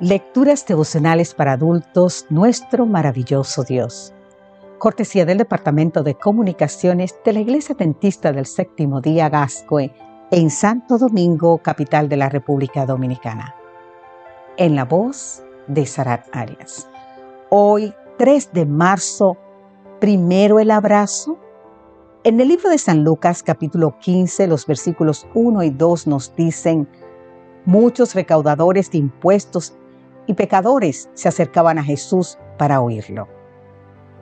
Lecturas devocionales para adultos, nuestro maravilloso Dios. Cortesía del Departamento de Comunicaciones de la Iglesia Dentista del Séptimo Día Gascue en Santo Domingo, capital de la República Dominicana. En la voz de Sarat Arias. Hoy, 3 de marzo, primero el abrazo. En el libro de San Lucas, capítulo 15, los versículos 1 y 2 nos dicen, muchos recaudadores de impuestos y pecadores se acercaban a Jesús para oírlo.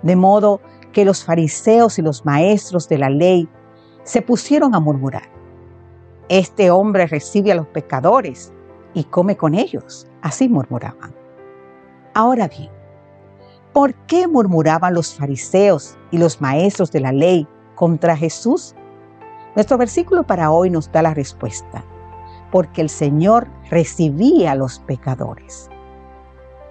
De modo que los fariseos y los maestros de la ley se pusieron a murmurar. Este hombre recibe a los pecadores y come con ellos. Así murmuraban. Ahora bien, ¿por qué murmuraban los fariseos y los maestros de la ley contra Jesús? Nuestro versículo para hoy nos da la respuesta. Porque el Señor recibía a los pecadores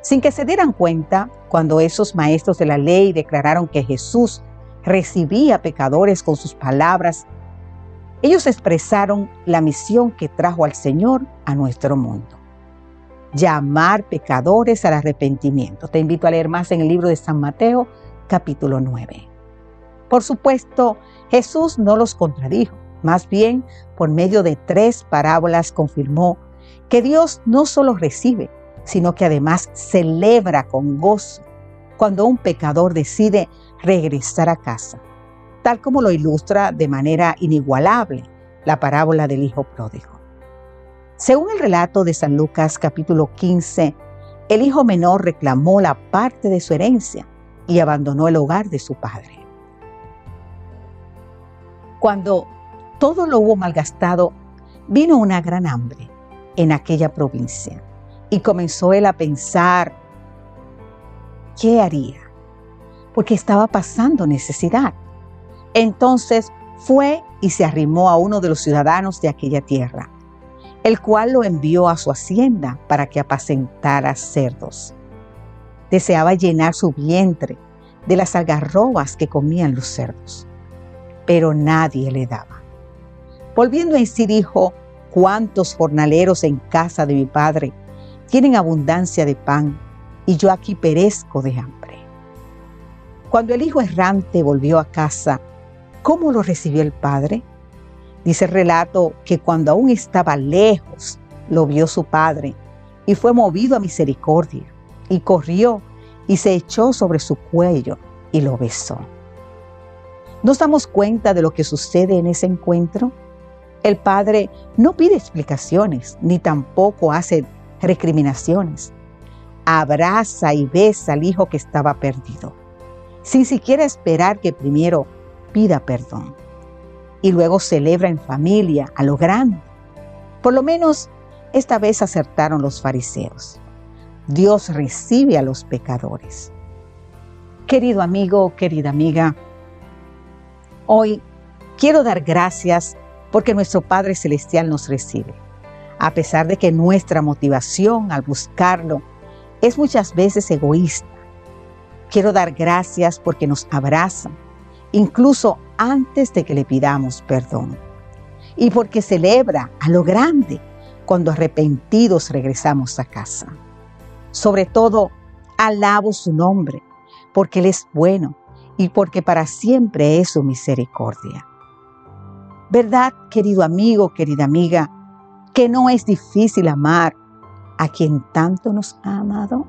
sin que se dieran cuenta cuando esos maestros de la ley declararon que Jesús recibía pecadores con sus palabras. Ellos expresaron la misión que trajo al Señor a nuestro mundo. Llamar pecadores al arrepentimiento. Te invito a leer más en el libro de San Mateo, capítulo 9. Por supuesto, Jesús no los contradijo. Más bien, por medio de tres parábolas confirmó que Dios no solo recibe, sino que además celebra con gozo cuando un pecador decide regresar a casa, tal como lo ilustra de manera inigualable la parábola del Hijo Pródigo. Según el relato de San Lucas capítulo 15, el hijo menor reclamó la parte de su herencia y abandonó el hogar de su padre. Cuando todo lo hubo malgastado, vino una gran hambre en aquella provincia y comenzó él a pensar, ¿qué haría? Porque estaba pasando necesidad. Entonces fue y se arrimó a uno de los ciudadanos de aquella tierra, el cual lo envió a su hacienda para que apacentara cerdos. Deseaba llenar su vientre de las algarrobas que comían los cerdos, pero nadie le daba. Volviendo en sí dijo, ¿cuántos jornaleros en casa de mi padre tienen abundancia de pan y yo aquí perezco de hambre. Cuando el hijo errante volvió a casa, ¿cómo lo recibió el padre? Dice el relato que cuando aún estaba lejos, lo vio su padre y fue movido a misericordia y corrió y se echó sobre su cuello y lo besó. ¿Nos damos cuenta de lo que sucede en ese encuentro? El padre no pide explicaciones ni tampoco hace recriminaciones. Abraza y besa al hijo que estaba perdido, sin siquiera esperar que primero pida perdón. Y luego celebra en familia a lo grande. Por lo menos esta vez acertaron los fariseos. Dios recibe a los pecadores. Querido amigo, querida amiga, hoy quiero dar gracias porque nuestro Padre Celestial nos recibe a pesar de que nuestra motivación al buscarlo es muchas veces egoísta. Quiero dar gracias porque nos abraza, incluso antes de que le pidamos perdón. Y porque celebra a lo grande cuando arrepentidos regresamos a casa. Sobre todo, alabo su nombre, porque Él es bueno y porque para siempre es su misericordia. ¿Verdad, querido amigo, querida amiga? Que no es difícil amar a quien tanto nos ha amado?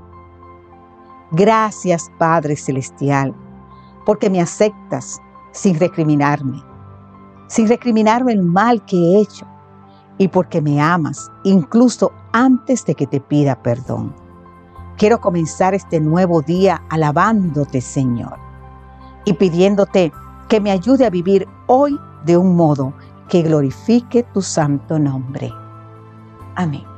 Gracias, Padre Celestial, porque me aceptas sin recriminarme, sin recriminarme el mal que he hecho y porque me amas incluso antes de que te pida perdón. Quiero comenzar este nuevo día alabándote, Señor, y pidiéndote que me ayude a vivir hoy de un modo que glorifique tu santo nombre. Amém.